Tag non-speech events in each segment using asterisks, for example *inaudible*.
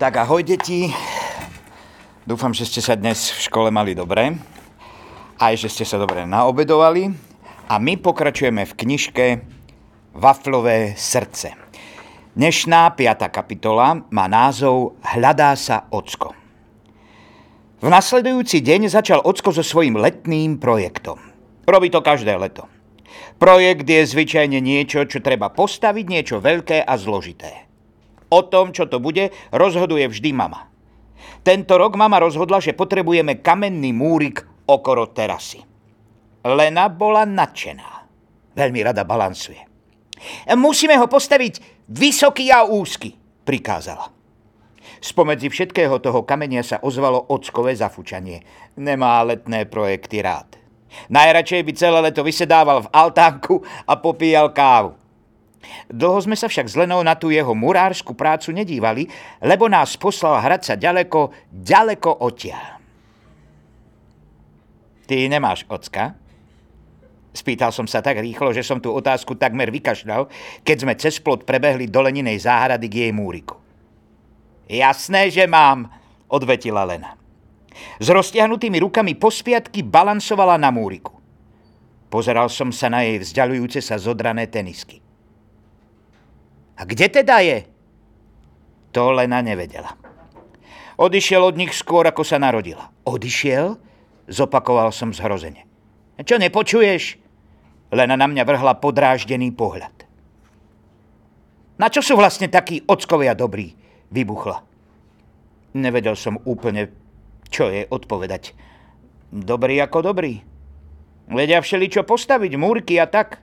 Tak ahoj deti. Dúfam, že ste sa dnes v škole mali dobre. Aj že ste sa dobre naobedovali. A my pokračujeme v knižke Waflové srdce. Dnešná piata kapitola má názov Hľadá sa Ocko. V nasledujúci deň začal Ocko so svojím letným projektom. Robí to každé leto. Projekt je zvyčajne niečo, čo treba postaviť, niečo veľké a zložité. O tom, čo to bude, rozhoduje vždy mama. Tento rok mama rozhodla, že potrebujeme kamenný múrik okolo terasy. Lena bola nadšená. Veľmi rada balansuje. Musíme ho postaviť vysoký a úzky, prikázala. Spomedzi všetkého toho kamenia sa ozvalo ockové zafučanie. Nemá letné projekty rád. Najradšej by celé leto vysedával v altánku a popíjal kávu. Dlho sme sa však s Lenou na tú jeho murárskú prácu nedívali, lebo nás poslal hrať sa ďaleko, ďaleko odtiaľ. Ty nemáš ocka? Spýtal som sa tak rýchlo, že som tú otázku takmer vykašľal, keď sme cez plot prebehli do Leninej záhrady k jej múriku. Jasné, že mám, odvetila Lena. S roztiahnutými rukami pospiatky balansovala na múriku. Pozeral som sa na jej vzdialujúce sa zodrané tenisky. A kde teda je? To Lena nevedela. Odišiel od nich skôr, ako sa narodila. Odišiel? Zopakoval som zhrozene. Čo nepočuješ? Lena na mňa vrhla podráždený pohľad. Na čo sú vlastne takí ockovia dobrí? Vybuchla. Nevedel som úplne, čo je odpovedať? Dobrý ako dobrý. Vedia všeli čo postaviť, múrky a tak.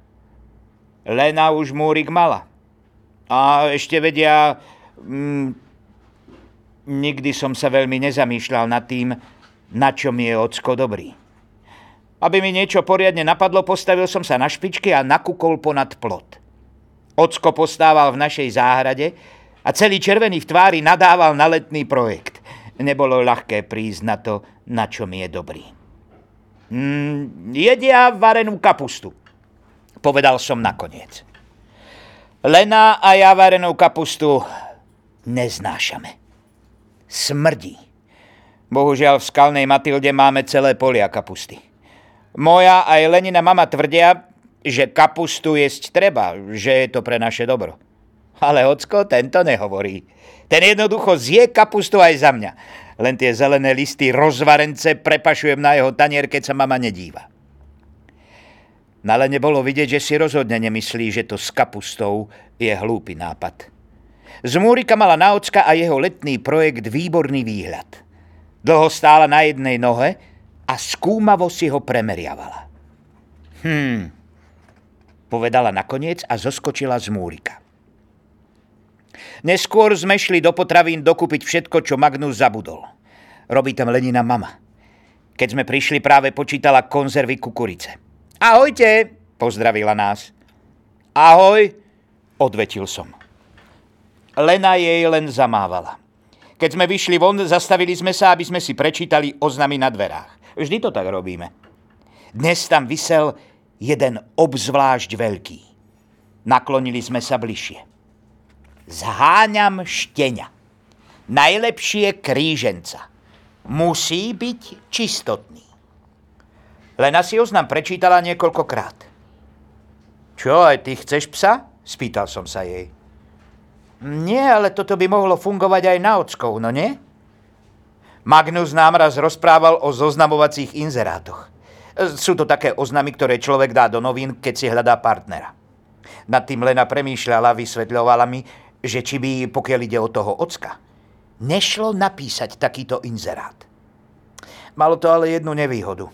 Lena už múrik mala. A ešte vedia... Mm, nikdy som sa veľmi nezamýšľal nad tým, na čom je ocko dobrý. Aby mi niečo poriadne napadlo, postavil som sa na špičky a nakúkol ponad plot. Ocko postával v našej záhrade a celý červený v tvári nadával na letný projekt. Nebolo ľahké prísť na to, na čo mi je dobrý. Mm, jedia varenú kapustu, povedal som nakoniec. Lena a ja kapustu neznášame. Smrdí. Bohužiaľ v skalnej Matilde máme celé polia kapusty. Moja aj Lenina mama tvrdia, že kapustu jesť treba, že je to pre naše dobro. Ale Ocko tento nehovorí. Ten jednoducho zje kapustu aj za mňa. Len tie zelené listy rozvarence prepašujem na jeho tanier, keď sa mama nedíva. Na Lene bolo vidieť, že si rozhodne nemyslí, že to s kapustou je hlúpy nápad. Z Múrika mala na ocka a jeho letný projekt výborný výhľad. Dlho stála na jednej nohe a skúmavo si ho premeriavala. Hm, povedala nakoniec a zoskočila z Múrika. Neskôr sme šli do potravín dokúpiť všetko, čo Magnus zabudol. Robí tam Lenina mama. Keď sme prišli, práve počítala konzervy kukurice. Ahojte, pozdravila nás. Ahoj, odvetil som. Lena jej len zamávala. Keď sme vyšli von, zastavili sme sa, aby sme si prečítali oznamy na dverách. Vždy to tak robíme. Dnes tam vysel jeden obzvlášť veľký. Naklonili sme sa bližšie. Zháňam šteňa. Najlepšie kríženca. Musí byť čistotný. Lena si oznam prečítala niekoľkokrát. Čo, aj ty chceš psa? Spýtal som sa jej. Nie, ale toto by mohlo fungovať aj na ockov, no nie? Magnus nám raz rozprával o zoznamovacích inzerátoch. Sú to také oznamy, ktoré človek dá do novín, keď si hľadá partnera. Nad tým Lena premýšľala, vysvetľovala mi, že či by, pokiaľ ide o toho ocka, nešlo napísať takýto inzerát. Malo to ale jednu nevýhodu.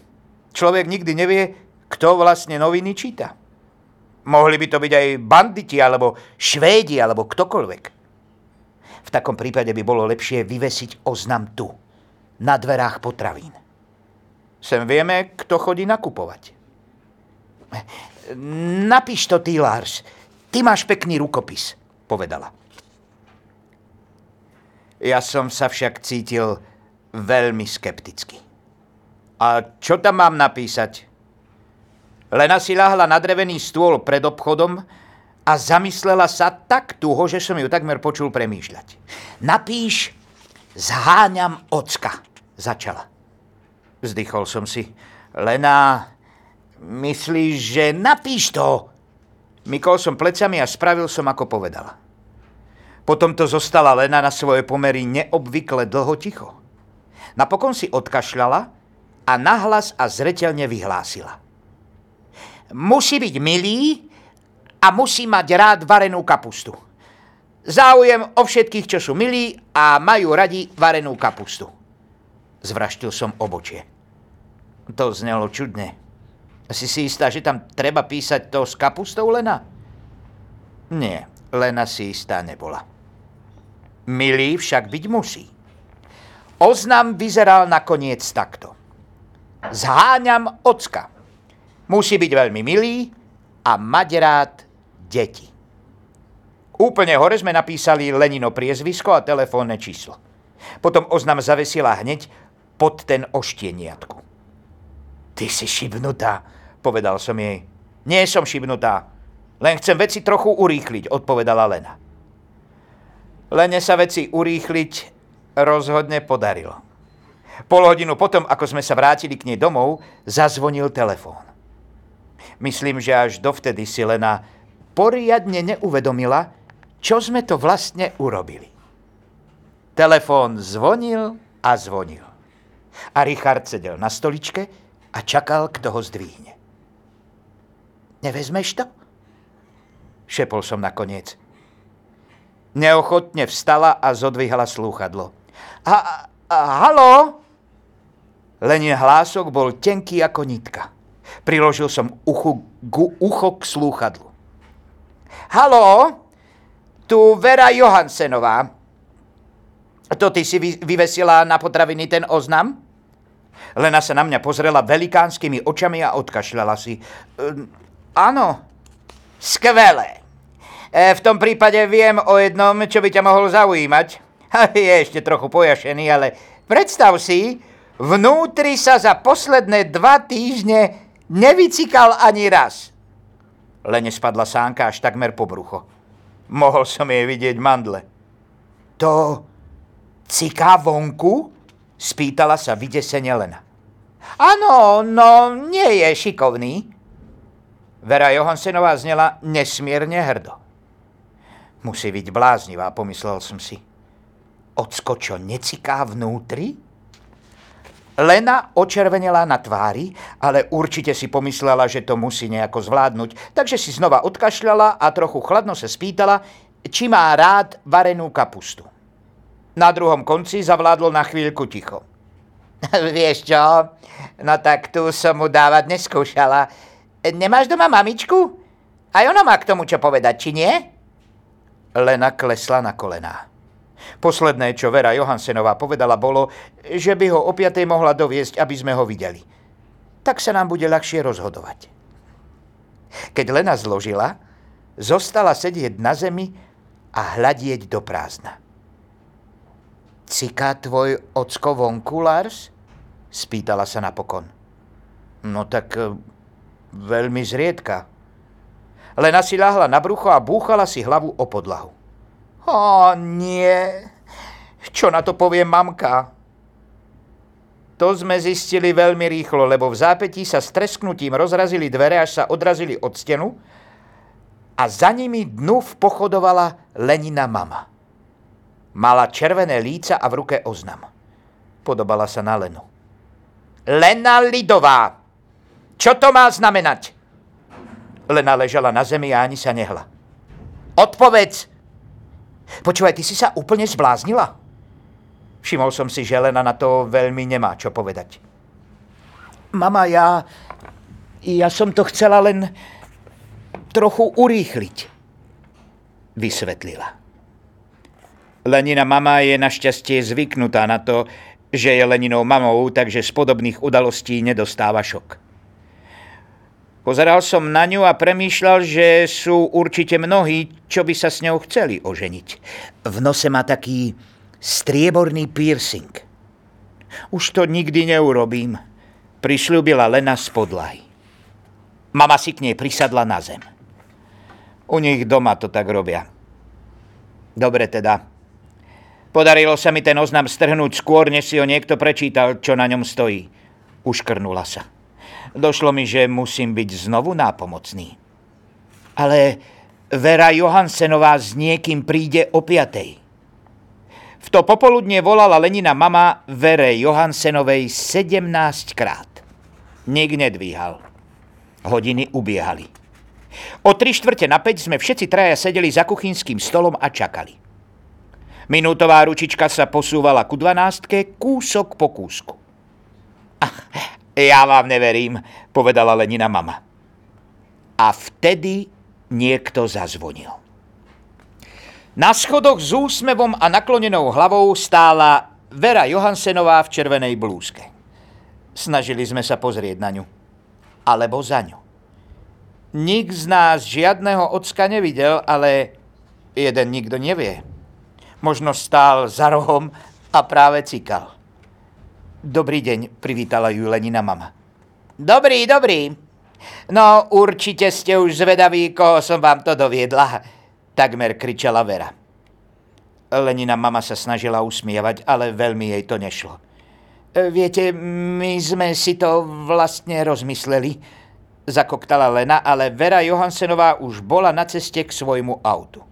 Človek nikdy nevie, kto vlastne noviny číta. Mohli by to byť aj banditi, alebo švédi, alebo ktokoľvek. V takom prípade by bolo lepšie vyvesiť oznam tu, na dverách potravín. Sem vieme, kto chodí nakupovať. Napíš to ty, Lars. Ty máš pekný rukopis povedala. Ja som sa však cítil veľmi skepticky. A čo tam mám napísať? Lena si lahla na drevený stôl pred obchodom a zamyslela sa tak tuho, že som ju takmer počul premýšľať. Napíš Zháňam ocka, začala. Zdychol som si. Lena, myslíš, že napíš to? Mykol som plecami a spravil som, ako povedala. Potom to zostala Lena na svoje pomery neobvykle dlho ticho. Napokon si odkašľala a nahlas a zretelne vyhlásila. Musí byť milý a musí mať rád varenú kapustu. Záujem o všetkých, čo sú milí a majú radi varenú kapustu. Zvraštil som obočie. To znelo čudne. Si si istá, že tam treba písať to s kapustou Lena? Nie, Lena si istá nebola. Milý však byť musí. Oznam vyzeral nakoniec takto. Zháňam ocka. Musí byť veľmi milý a mať rád deti. Úplne hore sme napísali Lenino priezvisko a telefónne číslo. Potom oznam zavesila hneď pod ten oštieniatku. Ty si šibnutá, povedal som jej. Nie som šibnutá, len chcem veci trochu urýchliť, odpovedala Lena. Lene sa veci urýchliť rozhodne podarilo. Pol hodinu potom, ako sme sa vrátili k nej domov, zazvonil telefón. Myslím, že až dovtedy si Lena poriadne neuvedomila, čo sme to vlastne urobili. Telefón zvonil a zvonil. A Richard sedel na stoličke a čakal, kto ho zdvihne. Nevezmeš to? Šepol som nakoniec. Neochotne vstala a zodvihla slúchadlo. A, a halo? Lenin hlások bol tenký ako nitka. Priložil som uchu, gu, ucho k slúchadlu. Halo? Tu Vera Johansenová. To ty si vyvesila na potraviny ten oznam? Lena sa na mňa pozrela velikánskymi očami a odkašľala si. Ehm, áno, skvelé. E, v tom prípade viem o jednom, čo by ťa mohol zaujímať. *laughs* Je ešte trochu pojašený, ale predstav si, vnútri sa za posledné dva týždne nevycikal ani raz. Lene spadla sánka až takmer po brucho. Mohol som jej vidieť mandle. To ciká vonku? Spýtala sa vydesene Lena. Áno, no nie je šikovný. Vera Johansenová znela nesmierne hrdo. Musí byť bláznivá, pomyslel som si. Ocko, čo neciká vnútri? Lena očervenela na tvári, ale určite si pomyslela, že to musí nejako zvládnuť, takže si znova odkašľala a trochu chladno sa spýtala, či má rád varenú kapustu. Na druhom konci zavládlo na chvíľku ticho. *laughs* Vieš čo? No tak tu som mu dávať neskúšala. Nemáš doma mamičku? Aj ona má k tomu čo povedať, či nie? Lena klesla na kolená. Posledné, čo Vera Johansenová povedala, bolo, že by ho o piatej mohla doviesť, aby sme ho videli. Tak sa nám bude ľahšie rozhodovať. Keď Lena zložila, zostala sedieť na zemi a hľadieť do prázdna. Ciká tvoj ocko vonku, Lars? Spýtala sa napokon. No tak e, veľmi zriedka, Lena si ľahla na brucho a búchala si hlavu o podlahu. Ó, nie. Čo na to povie mamka? To sme zistili veľmi rýchlo, lebo v zápetí sa s tresknutím rozrazili dvere, až sa odrazili od stenu a za nimi dnu pochodovala Lenina mama. Mala červené líca a v ruke oznam. Podobala sa na Lenu. Lena Lidová! Čo to má znamenať? Lena ležala na zemi a ani sa nehla. Odpovedz! Počúvaj, ty si sa úplne zbláznila? Všimol som si, že Lena na to veľmi nemá čo povedať. Mama, ja... Ja som to chcela len trochu urýchliť. Vysvetlila. Lenina mama je našťastie zvyknutá na to, že je Leninou mamou, takže z podobných udalostí nedostáva šok. Pozeral som na ňu a premýšľal, že sú určite mnohí, čo by sa s ňou chceli oženiť. V nose má taký strieborný piercing. Už to nikdy neurobím, prišľúbila Lena z podlahy. Mama si k nej prisadla na zem. U nich doma to tak robia. Dobre teda. Podarilo sa mi ten oznam strhnúť skôr, než si ho niekto prečítal, čo na ňom stojí. Uškrnula sa. Došlo mi, že musím byť znovu nápomocný. Ale Vera Johansenová s niekým príde o piatej. V to popoludne volala Lenina mama Vere Johansenovej 17 krát. Nik nedvíhal. Hodiny ubiehali. O tri štvrte na 5 sme všetci traja sedeli za kuchynským stolom a čakali. Minútová ručička sa posúvala ku dvanástke, kúsok po kúsku. Ja vám neverím, povedala Lenina mama. A vtedy niekto zazvonil. Na schodoch s úsmevom a naklonenou hlavou stála Vera Johansenová v červenej blúzke. Snažili sme sa pozrieť na ňu. Alebo za ňu. Nik z nás žiadného ocka nevidel, ale jeden nikto nevie. Možno stál za rohom a práve cikal. Dobrý deň, privítala ju Lenina mama. Dobrý, dobrý. No, určite ste už zvedaví, koho som vám to doviedla, takmer kričala Vera. Lenina mama sa snažila usmievať, ale veľmi jej to nešlo. Viete, my sme si to vlastne rozmysleli, zakoktala Lena, ale Vera Johansenová už bola na ceste k svojmu autu.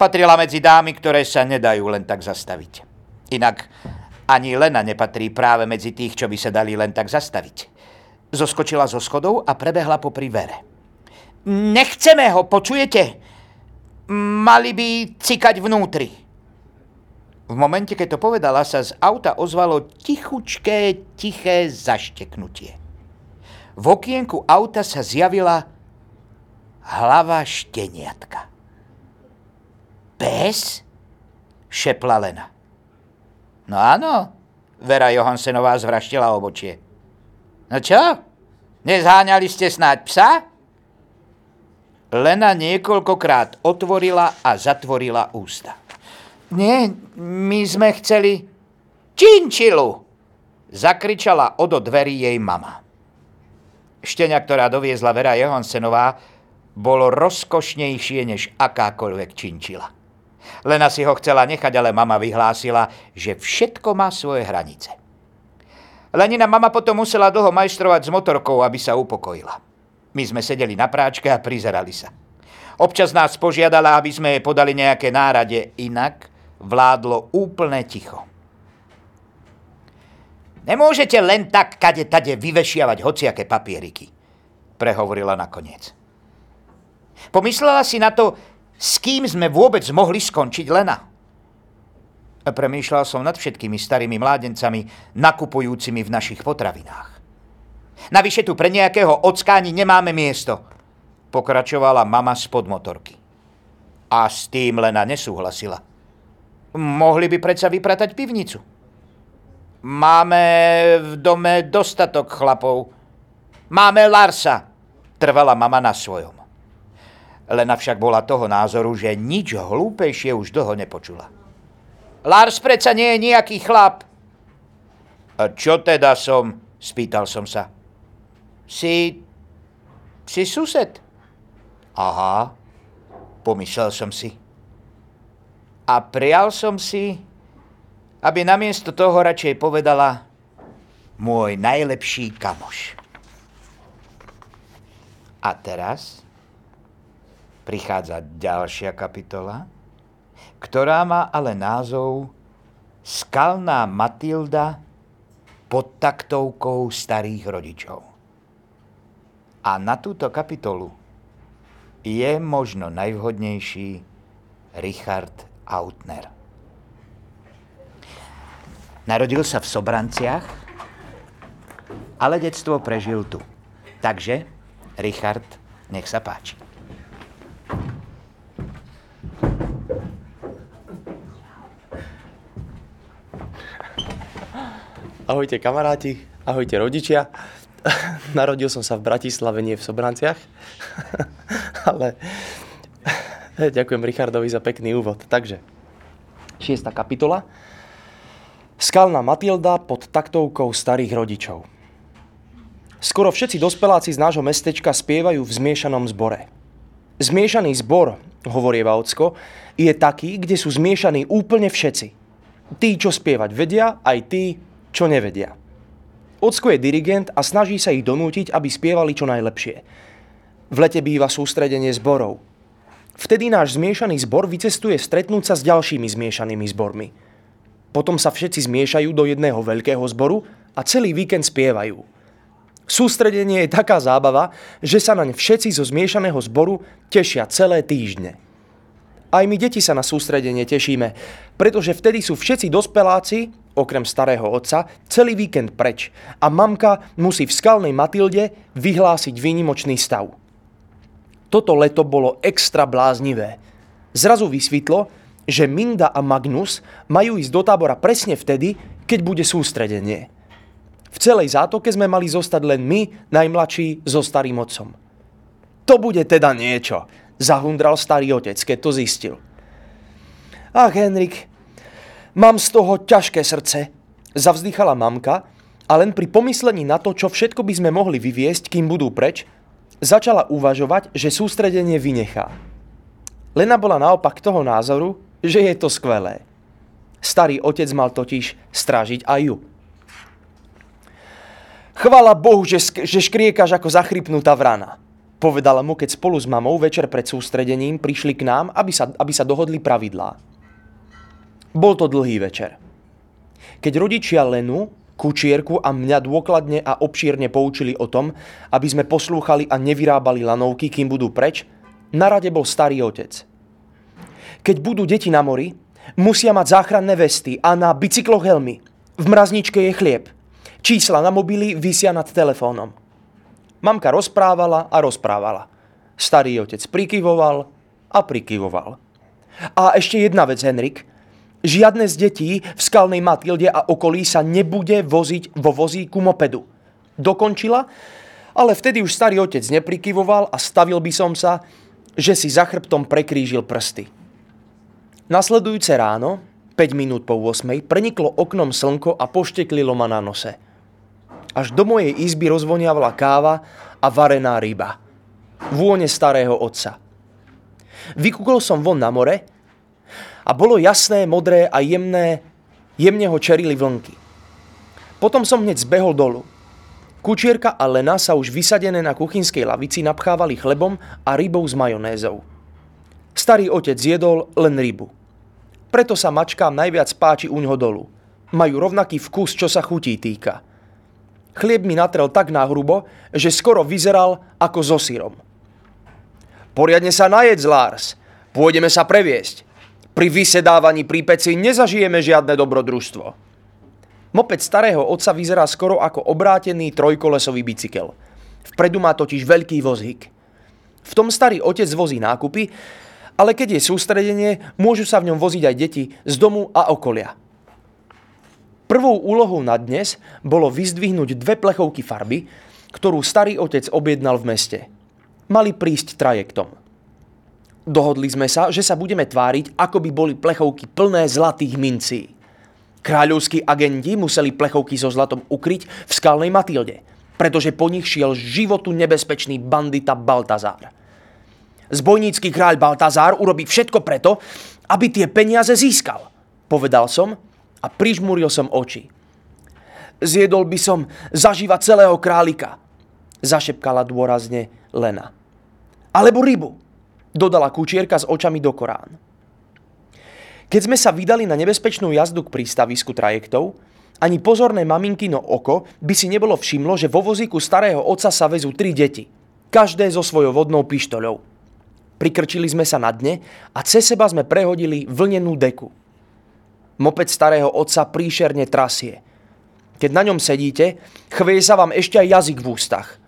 Patrila medzi dámy, ktoré sa nedajú len tak zastaviť. Inak ani Lena nepatrí práve medzi tých, čo by sa dali len tak zastaviť. Zoskočila zo schodov a prebehla popri Vere. Nechceme ho, počujete? Mali by cikať vnútri. V momente, keď to povedala, sa z auta ozvalo tichučké, tiché zašteknutie. V okienku auta sa zjavila hlava šteniatka. Pes? Šepla Lena. No áno, Vera Johansenová zvraštila obočie. No čo? Nezháňali ste snáď psa? Lena niekoľkokrát otvorila a zatvorila ústa. Nie, my sme chceli... Činčilu! Zakričala odo dverí jej mama. Štenia, ktorá doviezla Vera Johansenová, bolo rozkošnejšie než akákoľvek činčila. Lena si ho chcela nechať, ale mama vyhlásila, že všetko má svoje hranice. Lenina mama potom musela dlho majstrovať s motorkou, aby sa upokojila. My sme sedeli na práčke a prizerali sa. Občas nás požiadala, aby sme jej podali nejaké nárade, inak vládlo úplne ticho. Nemôžete len tak kade tade vyvešiavať hociaké papieriky, prehovorila nakoniec. Pomyslela si na to, s kým sme vôbec mohli skončiť Lena? Premýšľal som nad všetkými starými mládencami, nakupujúcimi v našich potravinách. Navyše tu pre nejakého ockáni nemáme miesto, pokračovala mama z podmotorky. A s tým Lena nesúhlasila. Mohli by predsa vypratať pivnicu. Máme v dome dostatok chlapov. Máme Larsa, trvala mama na svojom. Lena však bola toho názoru, že nič hlúpejšie už dlho nepočula. Lars predsa nie je nejaký chlap. A čo teda som? Spýtal som sa. Si... si sused. Aha, pomyslel som si. A prial som si, aby namiesto toho radšej povedala môj najlepší kamoš. A teraz prichádza ďalšia kapitola, ktorá má ale názov Skalná Matilda pod taktovkou starých rodičov. A na túto kapitolu je možno najvhodnejší Richard Autner. Narodil sa v Sobranciach, ale detstvo prežil tu. Takže, Richard, nech sa páči. Ahojte kamaráti, ahojte rodičia. *laughs* Narodil som sa v Bratislave, nie v Sobranciach. *laughs* Ale *laughs* ďakujem Richardovi za pekný úvod. Takže, šiesta kapitola. Skalná Matilda pod taktovkou starých rodičov. Skoro všetci dospeláci z nášho mestečka spievajú v zmiešanom zbore. Zmiešaný zbor, hovorí Ocko, je taký, kde sú zmiešaní úplne všetci. Tí, čo spievať vedia, aj tí, čo nevedia. Ocko je dirigent a snaží sa ich donútiť, aby spievali čo najlepšie. V lete býva sústredenie zborov. Vtedy náš zmiešaný zbor vycestuje stretnúť sa s ďalšími zmiešanými zbormi. Potom sa všetci zmiešajú do jedného veľkého zboru a celý víkend spievajú. Sústredenie je taká zábava, že sa naň všetci zo zmiešaného zboru tešia celé týždne. Aj my deti sa na sústredenie tešíme, pretože vtedy sú všetci dospeláci, okrem starého otca, celý víkend preč a mamka musí v skalnej Matilde vyhlásiť výnimočný stav. Toto leto bolo extra bláznivé. Zrazu vysvetlo, že Minda a Magnus majú ísť do tábora presne vtedy, keď bude sústredenie. V celej zátoke sme mali zostať len my, najmladší, so starým otcom. To bude teda niečo, zahundral starý otec, keď to zistil. Ach, Henrik, mám z toho ťažké srdce, zavzdychala mamka a len pri pomyslení na to, čo všetko by sme mohli vyviesť, kým budú preč, začala uvažovať, že sústredenie vynechá. Lena bola naopak toho názoru, že je to skvelé. Starý otec mal totiž strážiť aj ju. Chvala Bohu, že, sk- že škriekaš ako zachrypnutá vrana. Povedala mu, keď spolu s mamou večer pred sústredením prišli k nám, aby sa, aby sa dohodli pravidlá. Bol to dlhý večer. Keď rodičia Lenu, kučierku a mňa dôkladne a obšírne poučili o tom, aby sme poslúchali a nevyrábali lanovky, kým budú preč, na rade bol starý otec. Keď budú deti na mori, musia mať záchranné vesty a na bicykloch helmy. V mrazničke je chlieb – Čísla na mobily vysia nad telefónom. Mamka rozprávala a rozprávala. Starý otec prikyvoval a prikyvoval. A ešte jedna vec, Henrik. Žiadne z detí v skalnej Matilde a okolí sa nebude voziť vo vozíku mopedu. Dokončila, ale vtedy už starý otec neprikyvoval a stavil by som sa, že si za chrbtom prekrížil prsty. Nasledujúce ráno, 5 minút po 8, preniklo oknom slnko a pošteklilo ma na nose – až do mojej izby rozvoniavala káva a varená ryba. Vône starého otca. Vykúkol som von na more a bolo jasné, modré a jemné, jemne ho čerili vlnky. Potom som hneď zbehol dolu. Kučierka a Lena sa už vysadené na kuchynskej lavici napchávali chlebom a rybou s majonézou. Starý otec zjedol len rybu. Preto sa mačkám najviac páči uňho dolu. Majú rovnaký vkus, čo sa chutí týka. Chlieb mi natrel tak nahrubo, že skoro vyzeral ako so sírom. Poriadne sa najedz, Lars. Pôjdeme sa previesť. Pri vysedávaní pri peci nezažijeme žiadne dobrodružstvo. Moped starého otca vyzerá skoro ako obrátený trojkolesový bicykel. Vpredu má totiž veľký vozík. V tom starý otec vozí nákupy, ale keď je sústredenie, môžu sa v ňom voziť aj deti z domu a okolia. Prvou úlohou na dnes bolo vyzdvihnúť dve plechovky farby, ktorú starý otec objednal v meste. Mali prísť trajektom. Dohodli sme sa, že sa budeme tváriť, ako by boli plechovky plné zlatých mincí. Kráľovskí agenti museli plechovky so zlatom ukryť v skalnej Matilde, pretože po nich šiel životu nebezpečný bandita Baltazár. Zbojnícky kráľ Baltazár urobí všetko preto, aby tie peniaze získal, povedal som a prižmúril som oči. Zjedol by som zaživa celého králika, zašepkala dôrazne Lena. Alebo rybu, dodala kučierka s očami do Korán. Keď sme sa vydali na nebezpečnú jazdu k prístavisku trajektov, ani pozorné maminkino oko by si nebolo všimlo, že vo vozíku starého otca sa vezú tri deti, každé so svojou vodnou pištoľou. Prikrčili sme sa na dne a cez seba sme prehodili vlnenú deku. Moped starého otca príšerne trasie. Keď na ňom sedíte, chvie sa vám ešte aj jazyk v ústach.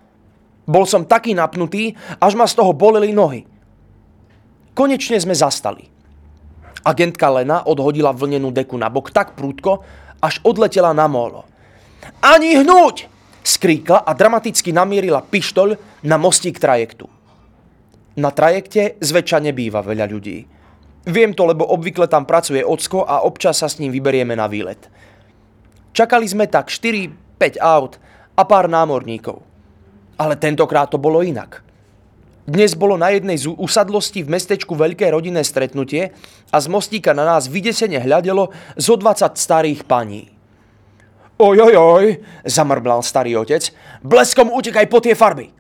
Bol som taký napnutý, až ma z toho boleli nohy. Konečne sme zastali. Agentka Lena odhodila vlnenú deku na bok tak prúdko, až odletela na molo. Ani hnúť! skríkla a dramaticky namierila pištoľ na mostík trajektu. Na trajekte zväčša nebýva veľa ľudí. Viem to, lebo obvykle tam pracuje Ocko a občas sa s ním vyberieme na výlet. Čakali sme tak 4-5 aut a pár námorníkov. Ale tentokrát to bolo inak. Dnes bolo na jednej z usadlosti v mestečku veľké rodinné stretnutie a z mostíka na nás vydesene hľadelo zo 20 starých paní. Ojojoj, zamrblal starý otec, bleskom utekaj po tie farby.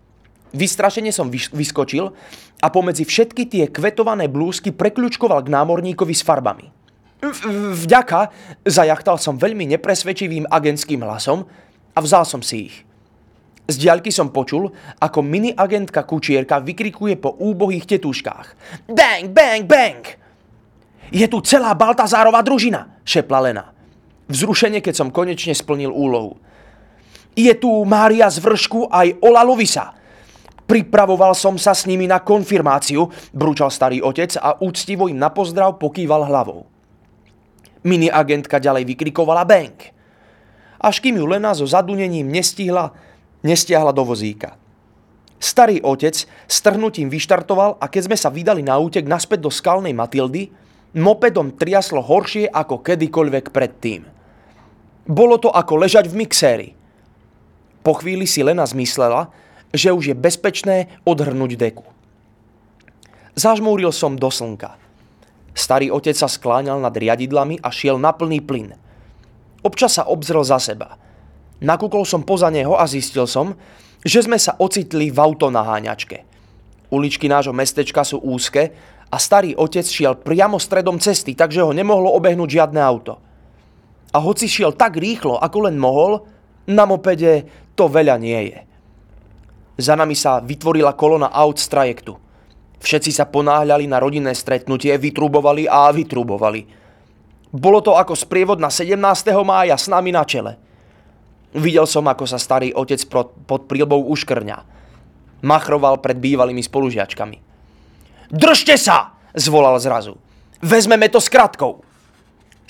Vystrašene som vyskočil a pomedzi všetky tie kvetované blúzky prekľúčkoval k námorníkovi s farbami. Vďaka, zajachtal som veľmi nepresvedčivým agentským hlasom a vzal som si ich. Z diaľky som počul, ako mini agentka kučierka vykrikuje po úbohých tetúškách. Bang, bang, bang! Je tu celá Baltazárova družina, šepla Lena. Vzrušenie, keď som konečne splnil úlohu. Je tu Mária z Vršku aj Ola Lovisa. Pripravoval som sa s nimi na konfirmáciu, brúčal starý otec a úctivo im na pozdrav pokýval hlavou. Mini agentka ďalej vykrikovala bang. Až kým ju Lena so zadunením nestihla, nestiahla do vozíka. Starý otec strhnutím vyštartoval a keď sme sa vydali na útek naspäť do skalnej Matildy, mopedom triaslo horšie ako kedykoľvek predtým. Bolo to ako ležať v mixéri. Po chvíli si Lena zmyslela, že už je bezpečné odhrnúť deku. Zažmúril som do slnka. Starý otec sa skláňal nad riadidlami a šiel na plný plyn. Občas sa obzrel za seba – Nakúkol som poza neho a zistil som, že sme sa ocitli v autonaháňačke. Uličky nášho mestečka sú úzke a starý otec šiel priamo stredom cesty, takže ho nemohlo obehnúť žiadne auto. A hoci šiel tak rýchlo, ako len mohol, na mopede to veľa nie je. Za nami sa vytvorila kolona aut z trajektu. Všetci sa ponáhľali na rodinné stretnutie, vytrubovali a vytrubovali. Bolo to ako sprievod na 17. mája s nami na čele – Videl som, ako sa starý otec pod prílbou uškrňa. Machroval pred bývalými spolužiačkami. Držte sa! zvolal zrazu. Vezmeme to s kratkou.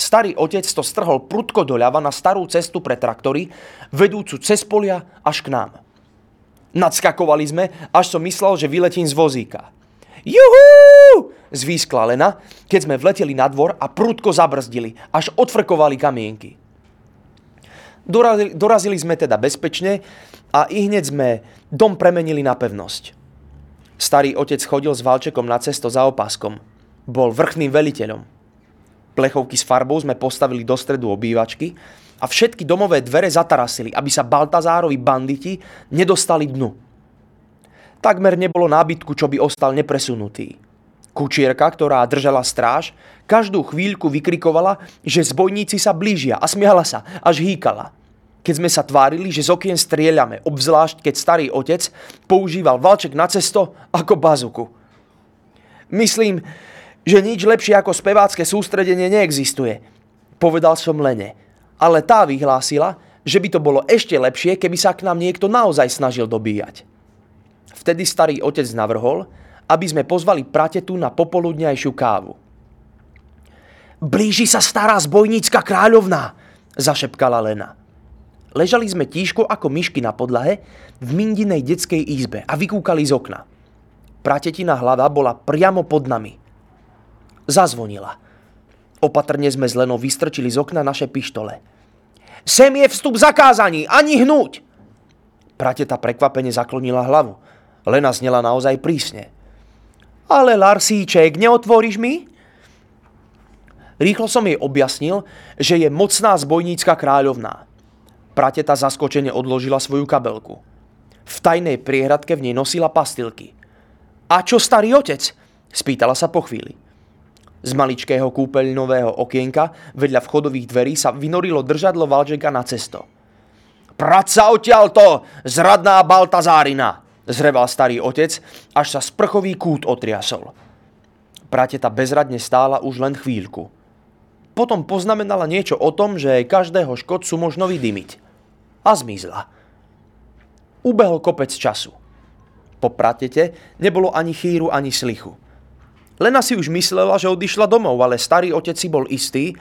Starý otec to strhol prudko doľava na starú cestu pre traktory, vedúcu cez polia až k nám. Nadskakovali sme, až som myslel, že vyletím z vozíka. Juhú! Zvýskla Lena, keď sme vleteli na dvor a prudko zabrzdili, až odfrkovali kamienky. Dorazili, dorazili sme teda bezpečne a i hneď sme dom premenili na pevnosť. Starý otec chodil s Valčekom na cesto za opáskom. Bol vrchným veliteľom. Plechovky s farbou sme postavili do stredu obývačky a všetky domové dvere zatarasili, aby sa Baltazárovi banditi nedostali dnu. Takmer nebolo nábytku, čo by ostal nepresunutý. Kučierka, ktorá držala stráž, každú chvíľku vykrikovala, že zbojníci sa blížia a smiala sa, až hýkala keď sme sa tvárili, že z okien strieľame, obzvlášť keď starý otec používal valček na cesto ako bazuku. Myslím, že nič lepšie ako spevácké sústredenie neexistuje, povedal som Lene, ale tá vyhlásila, že by to bolo ešte lepšie, keby sa k nám niekto naozaj snažil dobíjať. Vtedy starý otec navrhol, aby sme pozvali pratetu na popoludňajšiu kávu. Blíži sa stará zbojnícka kráľovná, zašepkala Lena. Ležali sme tížko ako myšky na podlahe v Mindinej detskej izbe a vykúkali z okna. Pratetina hlava bola priamo pod nami. Zazvonila. Opatrne sme z Lenou vystrčili z okna naše pištole. Sem je vstup zakázaný, ani hnúť! Prateta prekvapene zaklonila hlavu. Lena znela naozaj prísne. Ale Larsíček, neotvoríš mi? Rýchlo som jej objasnil, že je mocná zbojnícka kráľovná. Prateta zaskočene odložila svoju kabelku. V tajnej priehradke v nej nosila pastilky. A čo starý otec? Spýtala sa po chvíli. Z maličkého kúpeľnového okienka vedľa vchodových dverí sa vynorilo držadlo Valžeka na cesto. Praca odtiaľto, zradná Baltazárina, zreval starý otec, až sa sprchový kút otriasol. Prateta bezradne stála už len chvíľku. Potom poznamenala niečo o tom, že každého škodcu možno vydymiť a zmizla. Ubehol kopec času. Po pratete nebolo ani chýru, ani slichu. Lena si už myslela, že odišla domov, ale starý otec si bol istý,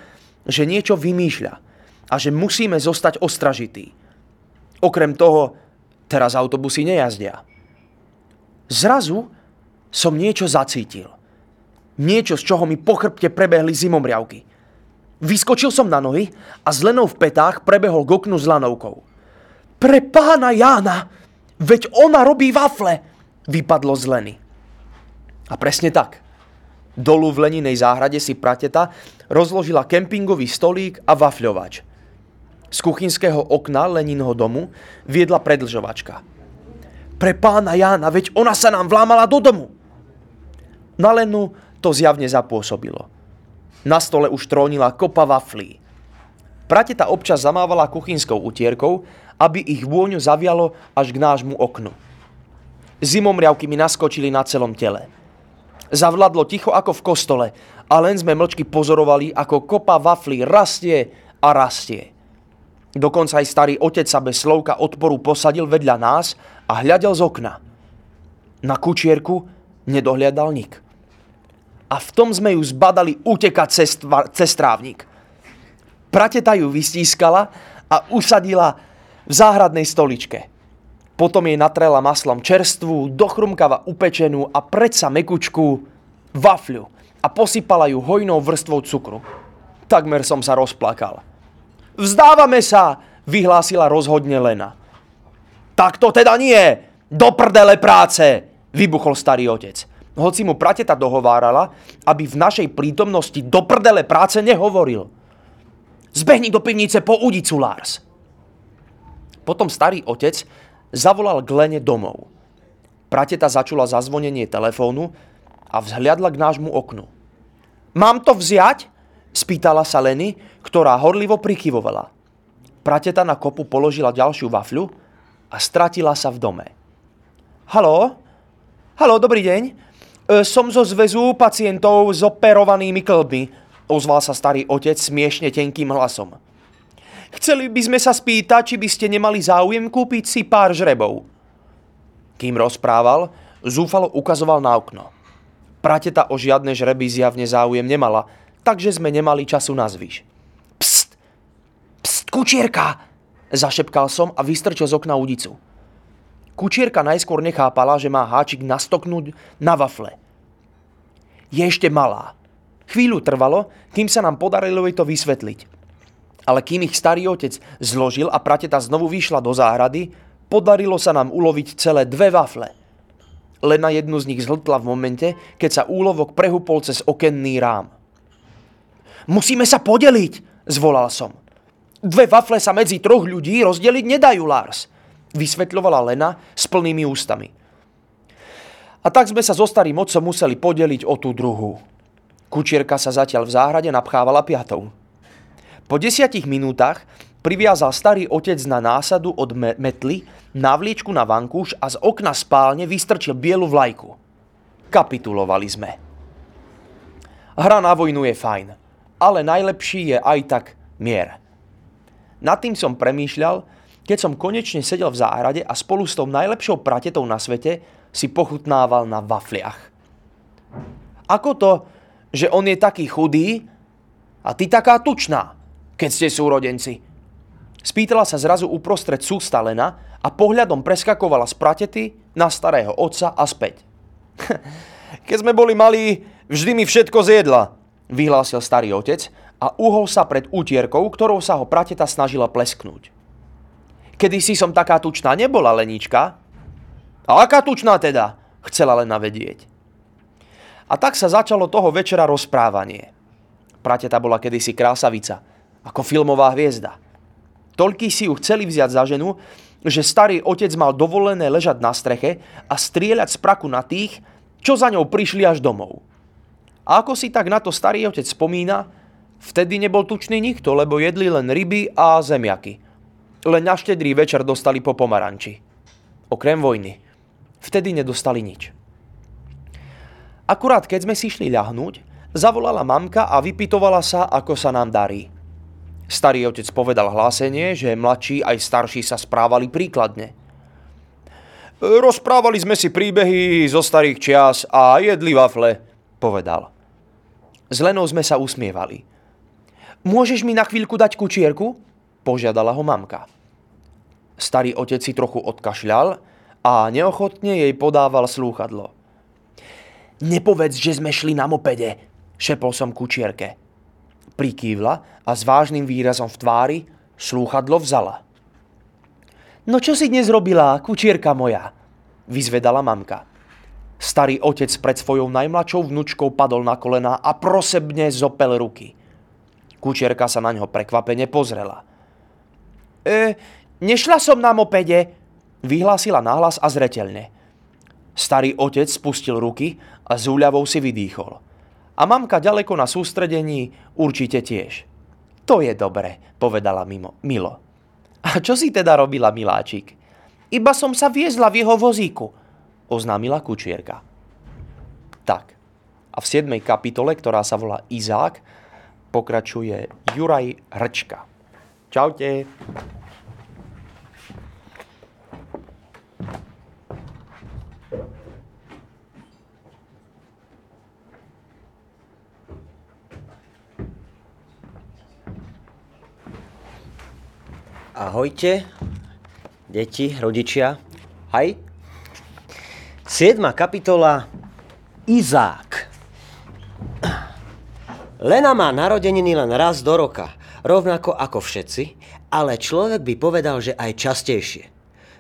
že niečo vymýšľa a že musíme zostať ostražití. Okrem toho, teraz autobusy nejazdia. Zrazu som niečo zacítil. Niečo, z čoho mi po chrbte prebehli zimomriavky. Vyskočil som na nohy a s Lenou v petách prebehol k oknu s lanovkou. Pre pána Jána! Veď ona robí wafle! Vypadlo z Leny. A presne tak. Dolu v Leninej záhrade si prateta rozložila kempingový stolík a wafľovač. Z kuchynského okna Leninho domu viedla predlžovačka. Pre pána Jána, veď ona sa nám vlámala do domu. Na Lenu to zjavne zapôsobilo. Na stole už trónila kopa waflí. Prateta občas zamávala kuchynskou utierkou, aby ich vôňu zavialo až k nášmu oknu. Zimomriavky mi naskočili na celom tele. Zavladlo ticho ako v kostole a len sme mlčky pozorovali, ako kopa waflí rastie a rastie. Dokonca aj starý otec sa bez slovka odporu posadil vedľa nás a hľadel z okna. Na kučierku nedohliadal nik. A v tom sme ju zbadali utekať cez, cez trávnik. Prateta ju vystískala a usadila v záhradnej stoličke. Potom jej natrela maslom čerstvú, dochrumkava upečenú a predsa mekučku wafľu a posypala ju hojnou vrstvou cukru. Takmer som sa rozplakal. Vzdávame sa, vyhlásila rozhodne Lena. Tak to teda nie, do prdele práce, vybuchol starý otec. Hoci mu prateta dohovárala, aby v našej prítomnosti do prdele práce nehovoril. Zbehni do pivnice po udicu, Lars. Potom starý otec zavolal Glene domov. Prateta začula zazvonenie telefónu a vzhliadla k nášmu oknu. Mám to vziať? Spýtala sa Leny, ktorá horlivo prikyvovala. Prateta na kopu položila ďalšiu wafľu a stratila sa v dome. Halo? Halo, dobrý deň. E, som zo zväzu pacientov s operovanými klbmi ozval sa starý otec smiešne tenkým hlasom. Chceli by sme sa spýtať, či by ste nemali záujem kúpiť si pár žrebov. Kým rozprával, zúfalo ukazoval na okno. Prateta o žiadne žreby zjavne záujem nemala, takže sme nemali času na zvyš. Pst! Pst, kučierka! Zašepkal som a vystrčil z okna udicu. Kučierka najskôr nechápala, že má háčik nastoknúť na wafle. Je ešte malá. Chvíľu trvalo, kým sa nám podarilo jej to vysvetliť. Ale kým ich starý otec zložil a prateta znovu vyšla do záhrady, podarilo sa nám uloviť celé dve wafle. Lena jednu z nich zhltla v momente, keď sa úlovok prehupol cez okenný rám. Musíme sa podeliť, zvolal som. Dve wafle sa medzi troch ľudí rozdeliť nedajú, Lars, vysvetľovala Lena s plnými ústami. A tak sme sa so starým otcom museli podeliť o tú druhú. Kučierka sa zatiaľ v záhrade napchávala piatou. Po desiatich minútach priviazal starý otec na násadu od metly navliečku na vankúš a z okna spálne vystrčil bielu vlajku. Kapitulovali sme. Hra na vojnu je fajn, ale najlepší je aj tak mier. Nad tým som premýšľal, keď som konečne sedel v záhrade a spolu s tou najlepšou pratetou na svete si pochutnával na wafliach. Ako to, že on je taký chudý a ty taká tučná, keď ste súrodenci. Spýtala sa zrazu uprostred sústa Lena a pohľadom preskakovala z pratety na starého otca a späť. *laughs* Keď sme boli malí, vždy mi všetko zjedla, vyhlásil starý otec a uhol sa pred útierkou, ktorou sa ho prateta snažila plesknúť. Kedy si som taká tučná nebola, Lenička? A aká tučná teda? Chcela len vedieť. A tak sa začalo toho večera rozprávanie. Prateta bola kedysi krásavica, ako filmová hviezda. Toľky si ju chceli vziať za ženu, že starý otec mal dovolené ležať na streche a strieľať z praku na tých, čo za ňou prišli až domov. A ako si tak na to starý otec spomína, vtedy nebol tučný nikto, lebo jedli len ryby a zemiaky. Len na štedrý večer dostali po pomaranči. Okrem vojny. Vtedy nedostali nič. Akurát keď sme si šli ľahnúť, zavolala mamka a vypitovala sa, ako sa nám darí. Starý otec povedal hlásenie, že mladší aj starší sa správali príkladne. Rozprávali sme si príbehy zo starých čias a jedli wafle, povedal. S Lenou sme sa usmievali. Môžeš mi na chvíľku dať kučierku? Požiadala ho mamka. Starý otec si trochu odkašľal a neochotne jej podával slúchadlo. Nepovedz, že sme šli na mopede, šepol som kučierke. Prikývla a s vážnym výrazom v tvári slúchadlo vzala. No čo si dnes robila, kučierka moja? Vyzvedala mamka. Starý otec pred svojou najmladšou vnúčkou padol na kolená a prosebne zopel ruky. Kučierka sa na ňo prekvapene pozrela. E, nešla som na mopede, vyhlásila nahlas a zretelne. Starý otec spustil ruky a s úľavou si vydýchol. A mamka ďaleko na sústredení určite tiež. To je dobre, povedala mimo, Milo. A čo si teda robila, miláčik? Iba som sa viezla v jeho vozíku, oznámila kučierka. Tak, a v 7. kapitole, ktorá sa volá Izák, pokračuje Juraj Hrčka. Čaute. Ahojte, deti, rodičia. Hej. 7. kapitola Izák. Lena má narodeniny len raz do roka, rovnako ako všetci, ale človek by povedal, že aj častejšie.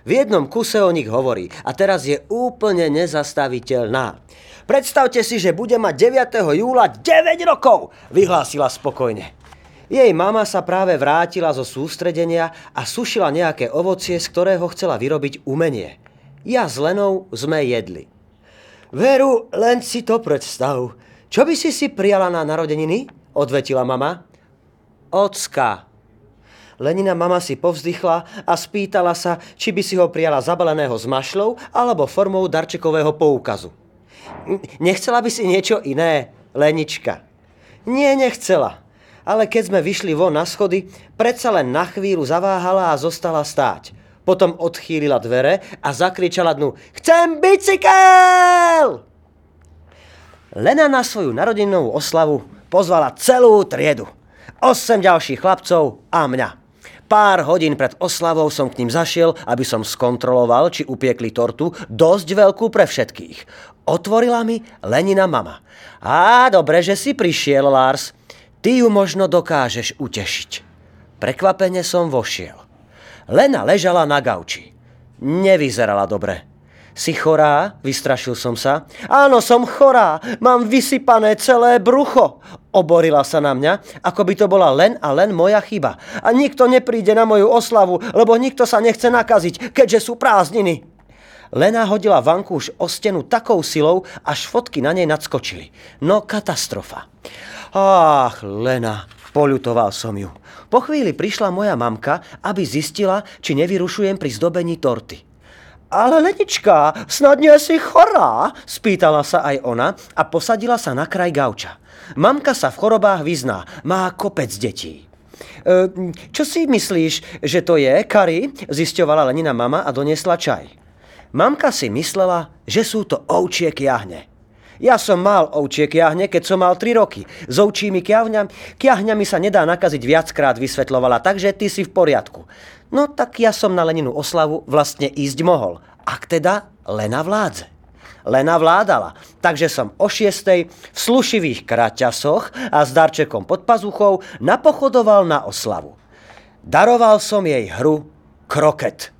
V jednom kuse o nich hovorí a teraz je úplne nezastaviteľná. Predstavte si, že bude mať 9. júla 9 rokov, vyhlásila spokojne. Jej mama sa práve vrátila zo sústredenia a sušila nejaké ovocie, z ktorého chcela vyrobiť umenie. Ja s Lenou sme jedli. Veru, len si to predstav. Čo by si si prijala na narodeniny? Odvetila mama. Ocka. Lenina mama si povzdychla a spýtala sa, či by si ho prijala zabaleného s mašľou alebo formou darčekového poukazu. Nechcela by si niečo iné, Lenička? Nie, nechcela ale keď sme vyšli von na schody, predsa len na chvíľu zaváhala a zostala stáť. Potom odchýlila dvere a zakričala dnu Chcem bicykel! Lena na svoju narodeninovú oslavu pozvala celú triedu. Osem ďalších chlapcov a mňa. Pár hodín pred oslavou som k ním zašiel, aby som skontroloval, či upiekli tortu, dosť veľkú pre všetkých. Otvorila mi Lenina mama. Á, dobre, že si prišiel, Lars. Ty ju možno dokážeš utešiť. Prekvapene som vošiel. Lena ležala na gauči. Nevyzerala dobre. Si chorá? Vystrašil som sa. Áno, som chorá. Mám vysypané celé brucho. Oborila sa na mňa, ako by to bola len a len moja chyba. A nikto nepríde na moju oslavu, lebo nikto sa nechce nakaziť, keďže sú prázdniny. Lena hodila vankúš o stenu takou silou, až fotky na nej nadskočili. No katastrofa. Ach, Lena, poľutoval som ju. Po chvíli prišla moja mamka, aby zistila, či nevyrušujem pri zdobení torty. Ale Lenička, snad nie si chorá? Spýtala sa aj ona a posadila sa na kraj gauča. Mamka sa v chorobách vyzná, má kopec detí. E, čo si myslíš, že to je, Kari? Zisťovala Lenina mama a doniesla čaj. Mamka si myslela, že sú to ovčie kiahne. Ja som mal ovčie kiahne, keď som mal 3 roky. S ovčími kiahňami, kiahňami sa nedá nakaziť viackrát, vysvetlovala, takže ty si v poriadku. No tak ja som na Leninu oslavu vlastne ísť mohol. Ak teda Lena vládze. Lena vládala, takže som o šiestej v slušivých kraťasoch a s darčekom pod pazuchou napochodoval na oslavu. Daroval som jej hru Kroket.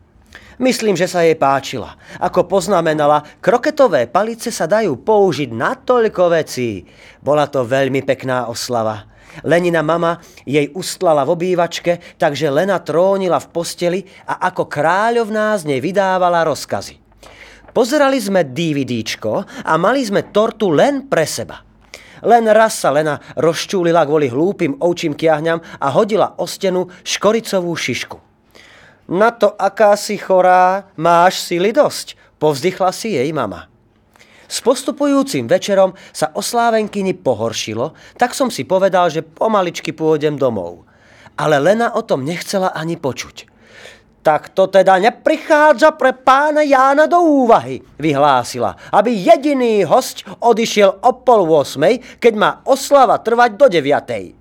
Myslím, že sa jej páčila. Ako poznamenala, kroketové palice sa dajú použiť na toľko vecí. Bola to veľmi pekná oslava. Lenina mama jej ustlala v obývačke, takže Lena trónila v posteli a ako kráľovná z nej vydávala rozkazy. Pozerali sme DVDčko a mali sme tortu len pre seba. Len raz sa Lena rozčúlila kvôli hlúpym ovčím kiahňam a hodila o stenu škoricovú šišku. Na to, aká si chorá, máš sily dosť, povzdychla si jej mama. S postupujúcim večerom sa oslávenkyni pohoršilo, tak som si povedal, že pomaličky pôjdem domov. Ale Lena o tom nechcela ani počuť. Tak to teda neprichádza pre pána Jána do úvahy, vyhlásila, aby jediný host odišiel o pol 8, keď má oslava trvať do 9.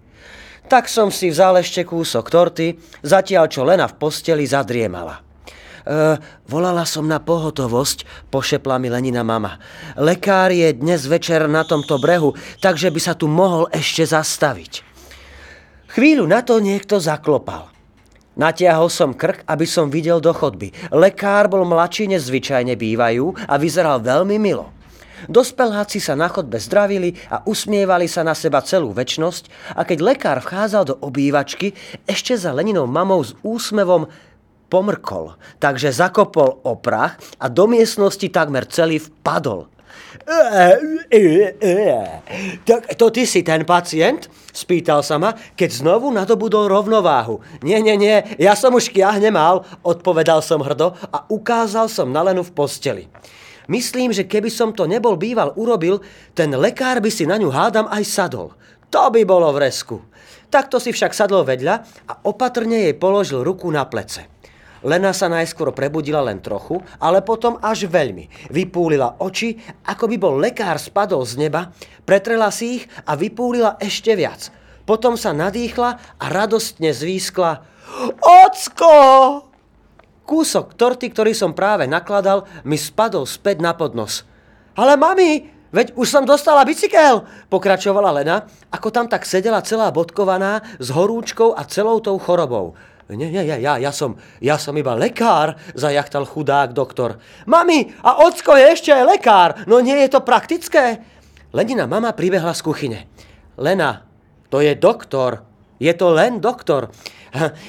Tak som si vzal ešte kúsok torty, zatiaľ čo Lena v posteli zadriemala. E, volala som na pohotovosť, pošepla mi Lenina mama. Lekár je dnes večer na tomto brehu, takže by sa tu mohol ešte zastaviť. Chvíľu na to niekto zaklopal. Natiahol som krk, aby som videl do chodby. Lekár bol mladší, než zvyčajne bývajú a vyzeral veľmi milo. Dospeláci sa na chodbe zdravili a usmievali sa na seba celú väčnosť a keď lekár vchádzal do obývačky, ešte za Leninou mamou s úsmevom pomrkol, takže zakopol oprach a do miestnosti takmer celý vpadol. Tak to ty si ten pacient? Spýtal sa ma, keď znovu nadobudol rovnováhu. Nie, nie, nie, ja som už kiahne mal, odpovedal som hrdo a ukázal som na Lenu v posteli. Myslím, že keby som to nebol býval urobil, ten lekár by si na ňu hádam aj sadol. To by bolo v resku. Takto si však sadol vedľa a opatrne jej položil ruku na plece. Lena sa najskôr prebudila len trochu, ale potom až veľmi. Vypúlila oči, ako by bol lekár spadol z neba, pretrela si ich a vypúlila ešte viac. Potom sa nadýchla a radostne zvískla Ocko! Kúsok torty, ktorý som práve nakladal, mi spadol späť na podnos. Ale mami, veď už som dostala bicykel, pokračovala Lena, ako tam tak sedela celá bodkovaná s horúčkou a celou tou chorobou. Nie, nie, ja, ja, som, ja som iba lekár, zajachtal chudák doktor. Mami, a ocko je ešte aj lekár, no nie je to praktické? Lenina mama pribehla z kuchyne. Lena, to je doktor, je to len doktor.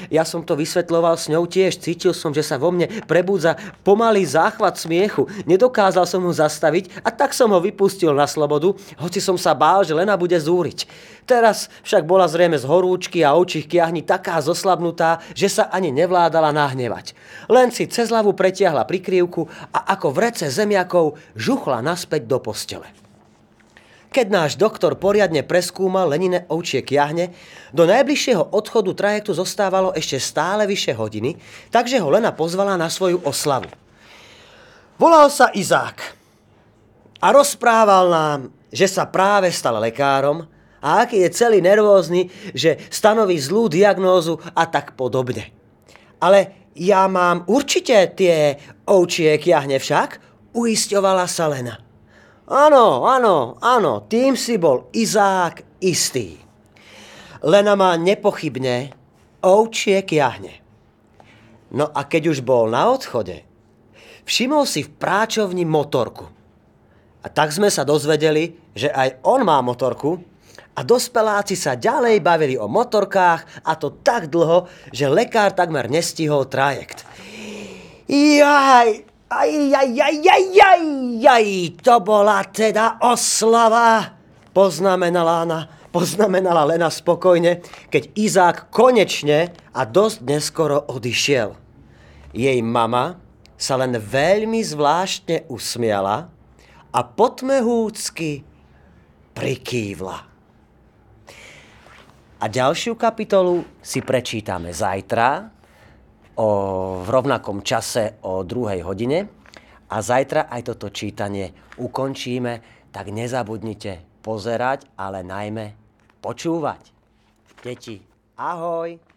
Ja som to vysvetloval s ňou tiež, cítil som, že sa vo mne prebúdza pomalý záchvat smiechu. Nedokázal som ho zastaviť a tak som ho vypustil na slobodu, hoci som sa bál, že Lena bude zúriť. Teraz však bola zrejme z horúčky a očích kiahni taká zoslabnutá, že sa ani nevládala nahnevať. Len si cez hlavu pretiahla prikryvku a ako vrece zemiakov žuchla naspäť do postele. Keď náš doktor poriadne preskúmal Lenine ovčie kiahne, do najbližšieho odchodu trajektu zostávalo ešte stále vyše hodiny, takže ho Lena pozvala na svoju oslavu. Volal sa Izák a rozprával nám, že sa práve stal lekárom a aký je celý nervózny, že stanoví zlú diagnózu a tak podobne. Ale ja mám určite tie ovčie kiahne však, uisťovala sa Lena. Áno, áno, áno, tým si bol Izák istý. Lena má nepochybne ovčie kiahne. No a keď už bol na odchode, všimol si v práčovni motorku. A tak sme sa dozvedeli, že aj on má motorku a dospeláci sa ďalej bavili o motorkách a to tak dlho, že lekár takmer nestihol trajekt. Jaj, aj, aj, aj, aj, aj, aj, to bola teda oslava, poznamenala Lena, poznamenala Lena spokojne, keď Izák konečne a dosť neskoro odišiel. Jej mama sa len veľmi zvláštne usmiala a potmehúcky prikývla. A ďalšiu kapitolu si prečítame zajtra, o, v rovnakom čase o druhej hodine. A zajtra aj toto čítanie ukončíme, tak nezabudnite pozerať, ale najmä počúvať. Deti, ahoj!